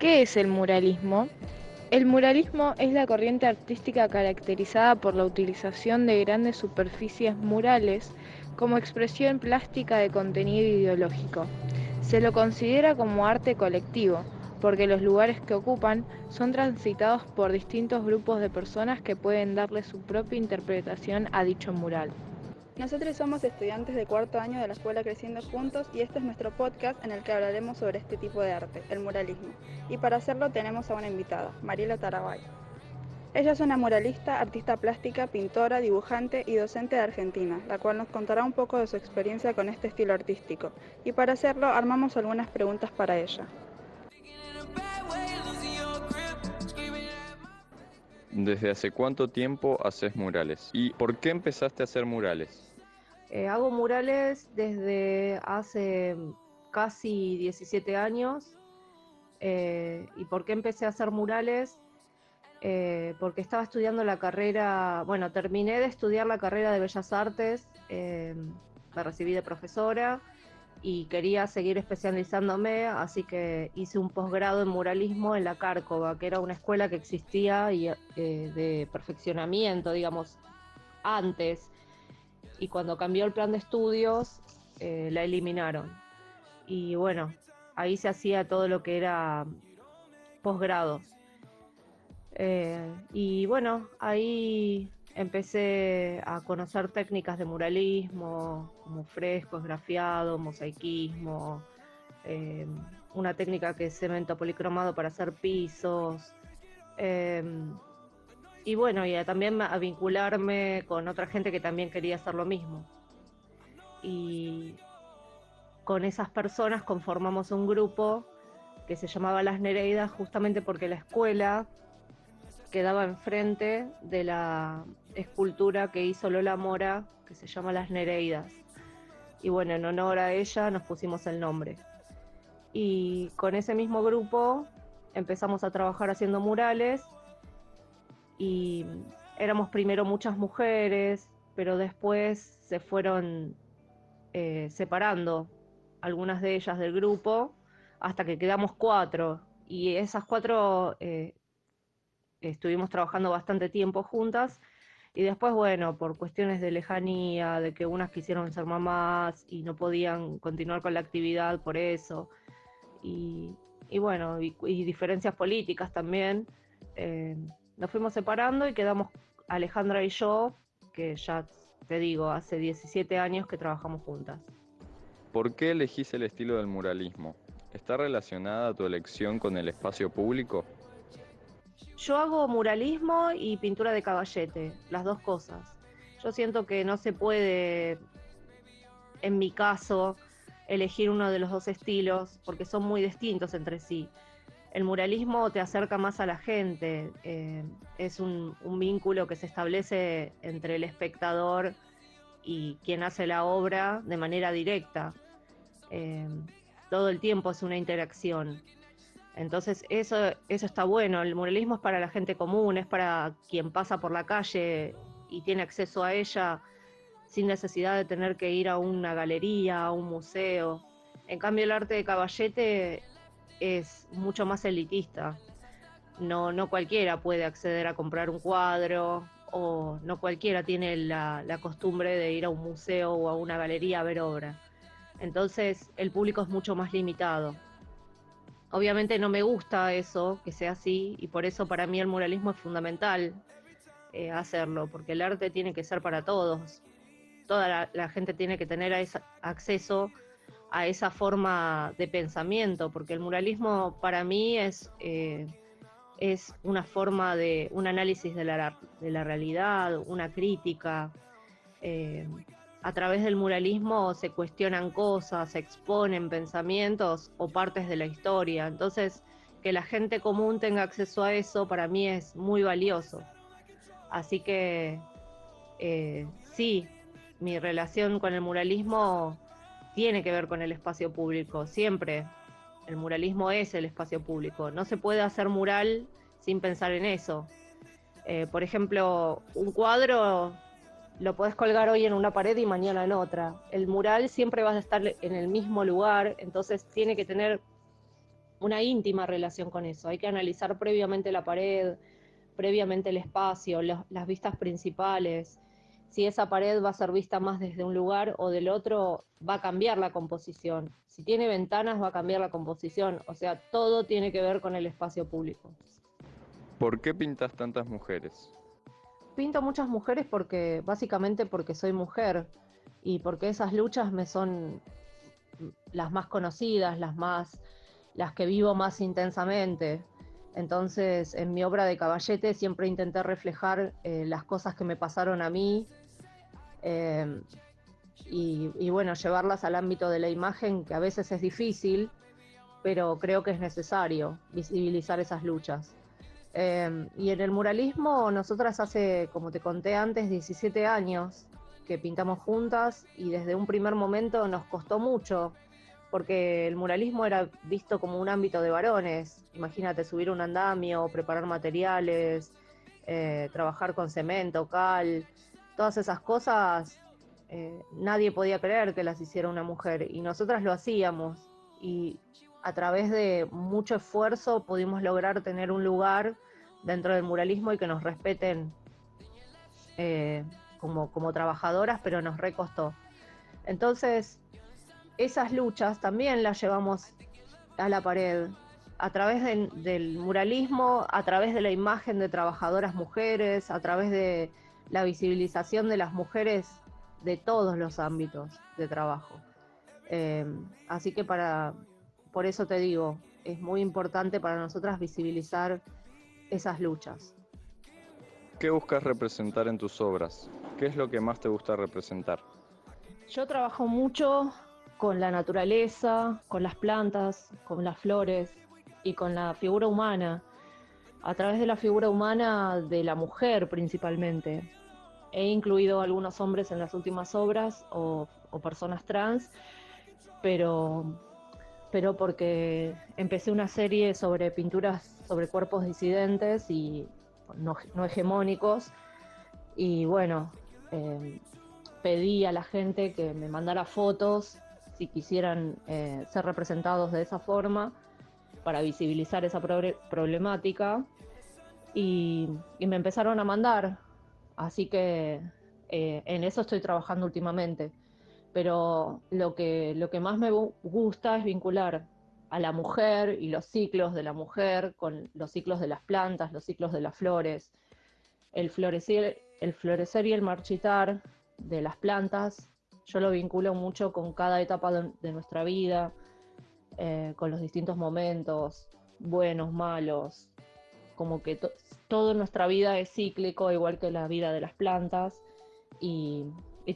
¿Qué es el muralismo? El muralismo es la corriente artística caracterizada por la utilización de grandes superficies murales como expresión plástica de contenido ideológico. Se lo considera como arte colectivo, porque los lugares que ocupan son transitados por distintos grupos de personas que pueden darle su propia interpretación a dicho mural. Nosotros somos estudiantes de cuarto año de la Escuela Creciendo Juntos y este es nuestro podcast en el que hablaremos sobre este tipo de arte, el muralismo. Y para hacerlo tenemos a una invitada, Mariela Tarabay. Ella es una muralista, artista plástica, pintora, dibujante y docente de Argentina, la cual nos contará un poco de su experiencia con este estilo artístico. Y para hacerlo armamos algunas preguntas para ella. ¿Desde hace cuánto tiempo haces murales? ¿Y por qué empezaste a hacer murales? Eh, hago murales desde hace casi 17 años. Eh, ¿Y por qué empecé a hacer murales? Eh, porque estaba estudiando la carrera, bueno, terminé de estudiar la carrera de Bellas Artes, me recibí de profesora y quería seguir especializándome, así que hice un posgrado en muralismo en la Cárcova, que era una escuela que existía y, de perfeccionamiento, digamos, antes. Y cuando cambió el plan de estudios, eh, la eliminaron. Y bueno, ahí se hacía todo lo que era posgrados. Eh, y bueno, ahí empecé a conocer técnicas de muralismo, como fresco, esgrafiado, mosaicismo, eh, una técnica que es cemento policromado para hacer pisos. Y bueno, y también a vincularme con otra gente que también quería hacer lo mismo. Y con esas personas conformamos un grupo que se llamaba Las Nereidas justamente porque la escuela quedaba enfrente de la escultura que hizo Lola Mora, que se llama Las Nereidas. Y bueno, en honor a ella nos pusimos el nombre. Y con ese mismo grupo empezamos a trabajar haciendo murales y éramos primero muchas mujeres, pero después se fueron eh, separando algunas de ellas del grupo hasta que quedamos cuatro. Y esas cuatro eh, estuvimos trabajando bastante tiempo juntas y después, bueno, por cuestiones de lejanía, de que unas quisieron ser mamás y no podían continuar con la actividad por eso, y, bueno, y, diferencias políticas también, eh, nos fuimos separando y quedamos Alejandra y yo, que ya te digo, hace 17 años que trabajamos juntas. ¿Por qué elegís el estilo del muralismo? ¿Está relacionada tu elección con el espacio público? Yo hago muralismo y pintura de caballete, las dos cosas. Yo siento que no se puede, en mi caso, elegir uno de los dos estilos porque son muy distintos entre sí. El muralismo te acerca más a la gente, eh, es un, vínculo que se establece entre el espectador y quien hace la obra de manera directa. Eh, todo el tiempo es una interacción. Entonces eso, eso está bueno, el muralismo es para la gente común, es para quien pasa por la calle y tiene acceso a ella sin necesidad de tener que ir a una galería, a un museo. En cambio el arte de caballete es mucho más elitista. No, no cualquiera puede acceder a comprar un cuadro o no cualquiera tiene la, costumbre de ir a un museo o a una galería a ver obra. Entonces el público es mucho más limitado. Obviamente no me gusta eso, que sea así, y por eso para mí el muralismo es fundamental eh, hacerlo, porque el arte tiene que ser para todos. Toda la, gente tiene que tener acceso a esa forma de pensamiento, porque el muralismo para mí es, eh, es una forma de un análisis de la, de la realidad, una crítica. Eh, a través del muralismo se cuestionan cosas, se exponen pensamientos o partes de la historia. Entonces, que la gente común tenga acceso a eso para mí es muy valioso. Así que eh, sí, mi relación con el muralismo tiene que ver con el espacio público, siempre. El muralismo es el espacio público. No se puede hacer mural sin pensar en eso. Eh, por ejemplo, un cuadro lo podés colgar hoy en una pared y mañana en otra. El mural siempre va a estar en el mismo lugar, entonces tiene que tener una íntima relación con eso. Hay que analizar previamente la pared, previamente el espacio, las vistas principales. Si esa pared va a ser vista más desde un lugar o del otro, va a cambiar la composición. Si tiene ventanas, va a cambiar la composición. O sea, todo tiene que ver con el espacio público. ¿Por qué pintas tantas mujeres? Pinto muchas mujeres porque, básicamente porque soy mujer y porque esas luchas me son las más conocidas, las más, las que vivo más intensamente. Entonces, en mi obra de caballete siempre intenté reflejar eh, las cosas que me pasaron a mí eh, y, bueno, llevarlas al ámbito de la imagen, que a veces es difícil, pero creo que es necesario visibilizar esas luchas. Eh, y en el muralismo, nosotras hace, como te conté antes, 17 años que pintamos juntas y desde un primer momento nos costó mucho, porque el muralismo era visto como un ámbito de varones. Imagínate subir un andamio, preparar materiales, eh, trabajar con cemento, cal, todas esas cosas. Eh, nadie podía creer que las hiciera una mujer y nosotras lo hacíamos y a través de mucho esfuerzo pudimos lograr tener un lugar dentro del muralismo y que nos respeten eh, como, trabajadoras, pero nos recostó. Entonces, esas luchas también las llevamos a la pared, a través del muralismo, a través de la imagen de trabajadoras mujeres, a través de la visibilización de las mujeres de todos los ámbitos de trabajo. Eh, así que para, por eso te digo, es muy importante para nosotras visibilizar esas luchas. ¿Qué buscas representar en tus obras? ¿Qué es lo que más te gusta representar? Yo trabajo mucho con la naturaleza, con las plantas, con las flores y con la figura humana, a través de la figura humana de la mujer principalmente. He incluido algunos hombres en las últimas obras o, personas trans, pero, pero porque empecé una serie sobre pinturas sobre cuerpos disidentes y no, hegemónicos. Y bueno, em, pedí a la gente que me mandara fotos si quisieran eh, ser representados de esa forma para visibilizar esa problemática. Y, me empezaron a mandar, así que eh, en eso estoy trabajando últimamente. Pero lo que, lo que más me gusta es vincular a la mujer y los ciclos de la mujer con los ciclos de las plantas, los ciclos de las flores, el florecer, el florecer y el marchitar de las plantas. Yo lo vinculo mucho con cada etapa de, nuestra vida, eh, con los distintos momentos, buenos, malos, como que toda nuestra vida es cíclico, igual que la vida de las plantas, y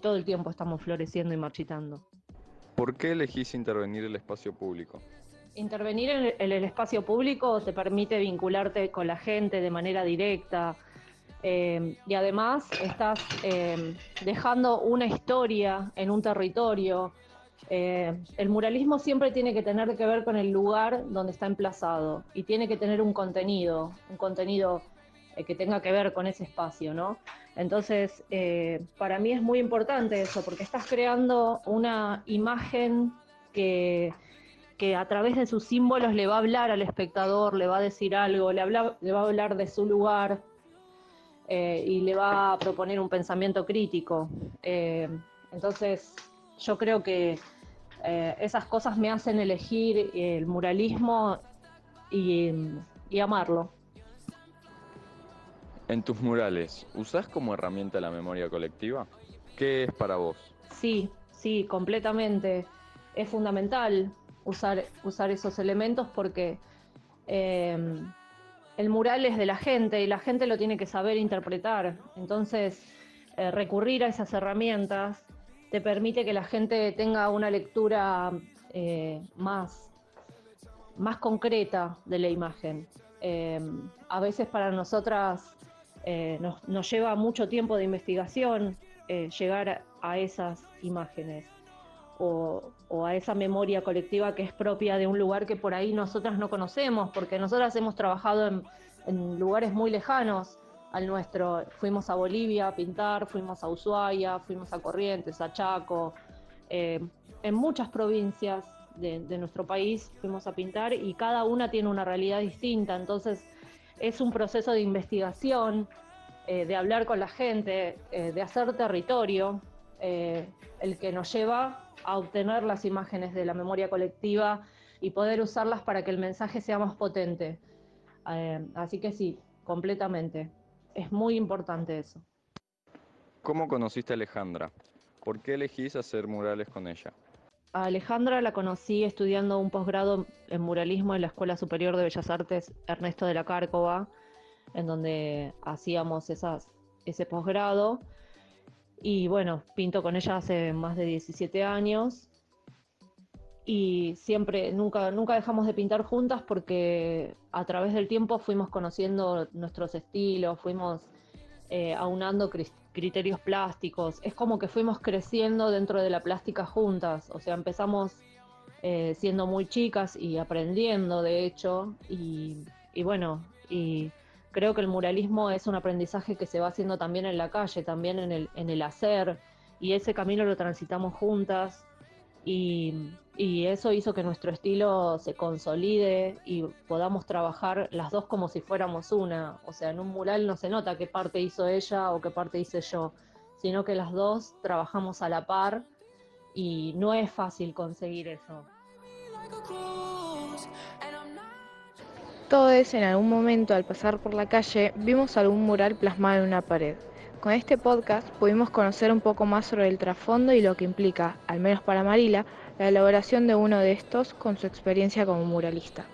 todo el tiempo estamos floreciendo y marchitando. ¿Por qué elegís intervenir el espacio público? Intervenir en el, espacio público te permite vincularte con la gente de manera directa eh, y además estás eh, dejando una historia en un territorio. Eh, el muralismo siempre tiene que tener que ver con el lugar donde está emplazado y tiene que tener un contenido, un contenido que tenga que ver con ese espacio, ¿no? Entonces, para mí es muy importante eso, porque estás creando una imagen que que a través de sus símbolos le va a hablar al espectador, le va a decir algo, le, va a hablar de su lugar eh, y le va a proponer un pensamiento crítico. Eh, entonces, yo creo que eh, esas cosas me hacen elegir el muralismo y, y amarlo. En tus murales, ¿usás como herramienta la memoria colectiva? ¿Qué es para vos? Sí, sí, completamente. Es fundamental usar, usar esos elementos porque eh, el mural es de la gente y la gente lo tiene que saber interpretar. Entonces, eh, recurrir a esas herramientas te permite que la gente tenga una lectura eh, más, más concreta de la imagen. a veces para nosotras nos, nos, lleva mucho tiempo de investigación llegar a esas imágenes o, a esa memoria colectiva que es propia de un lugar que por ahí nosotras no conocemos, porque nosotras hemos trabajado en, lugares muy lejanos al nuestro. Fuimos a Bolivia a pintar, fuimos a Ushuaia, fuimos a Corrientes, a Chaco, eh, en muchas provincias de, nuestro país fuimos a pintar y cada una tiene una realidad distinta, entonces es un proceso de investigación, eh, de hablar con la gente, eh, de hacer territorio, el que nos lleva a obtener las imágenes de la memoria colectiva y poder usarlas para que el mensaje sea más potente. así que sí, completamente. Es muy importante eso. ¿Cómo conociste a Alejandra? ¿Por qué elegís hacer murales con ella? A Alejandra la conocí estudiando un posgrado en muralismo en la Escuela Superior de Bellas Artes Ernesto de la Cárcova, en donde hacíamos esas, ese posgrado. Y bueno, pinto con ella hace más de 17 años. Y siempre, nunca, nunca dejamos de pintar juntas porque a través del tiempo fuimos conociendo nuestros estilos, fuimos eh, aunando criterios plásticos. Es como que fuimos creciendo dentro de la plástica juntas. O sea, empezamos eh, siendo muy chicas y aprendiendo, de hecho. Y, bueno, y creo que el muralismo es un aprendizaje que se va haciendo también en la calle, también en el, en el hacer. Y ese camino lo transitamos juntas. Y, eso hizo que nuestro estilo se consolide y podamos trabajar las dos como si fuéramos una. O sea, en un mural no se nota qué parte hizo ella o qué parte hice yo, sino que las dos trabajamos a la par y no es fácil conseguir eso. Todos en algún momento al pasar por la calle vimos algún mural plasmado en una pared. Con este podcast pudimos conocer un poco más sobre el trasfondo y lo que implica, al menos para Marila, la elaboración de uno de estos con su experiencia como muralista.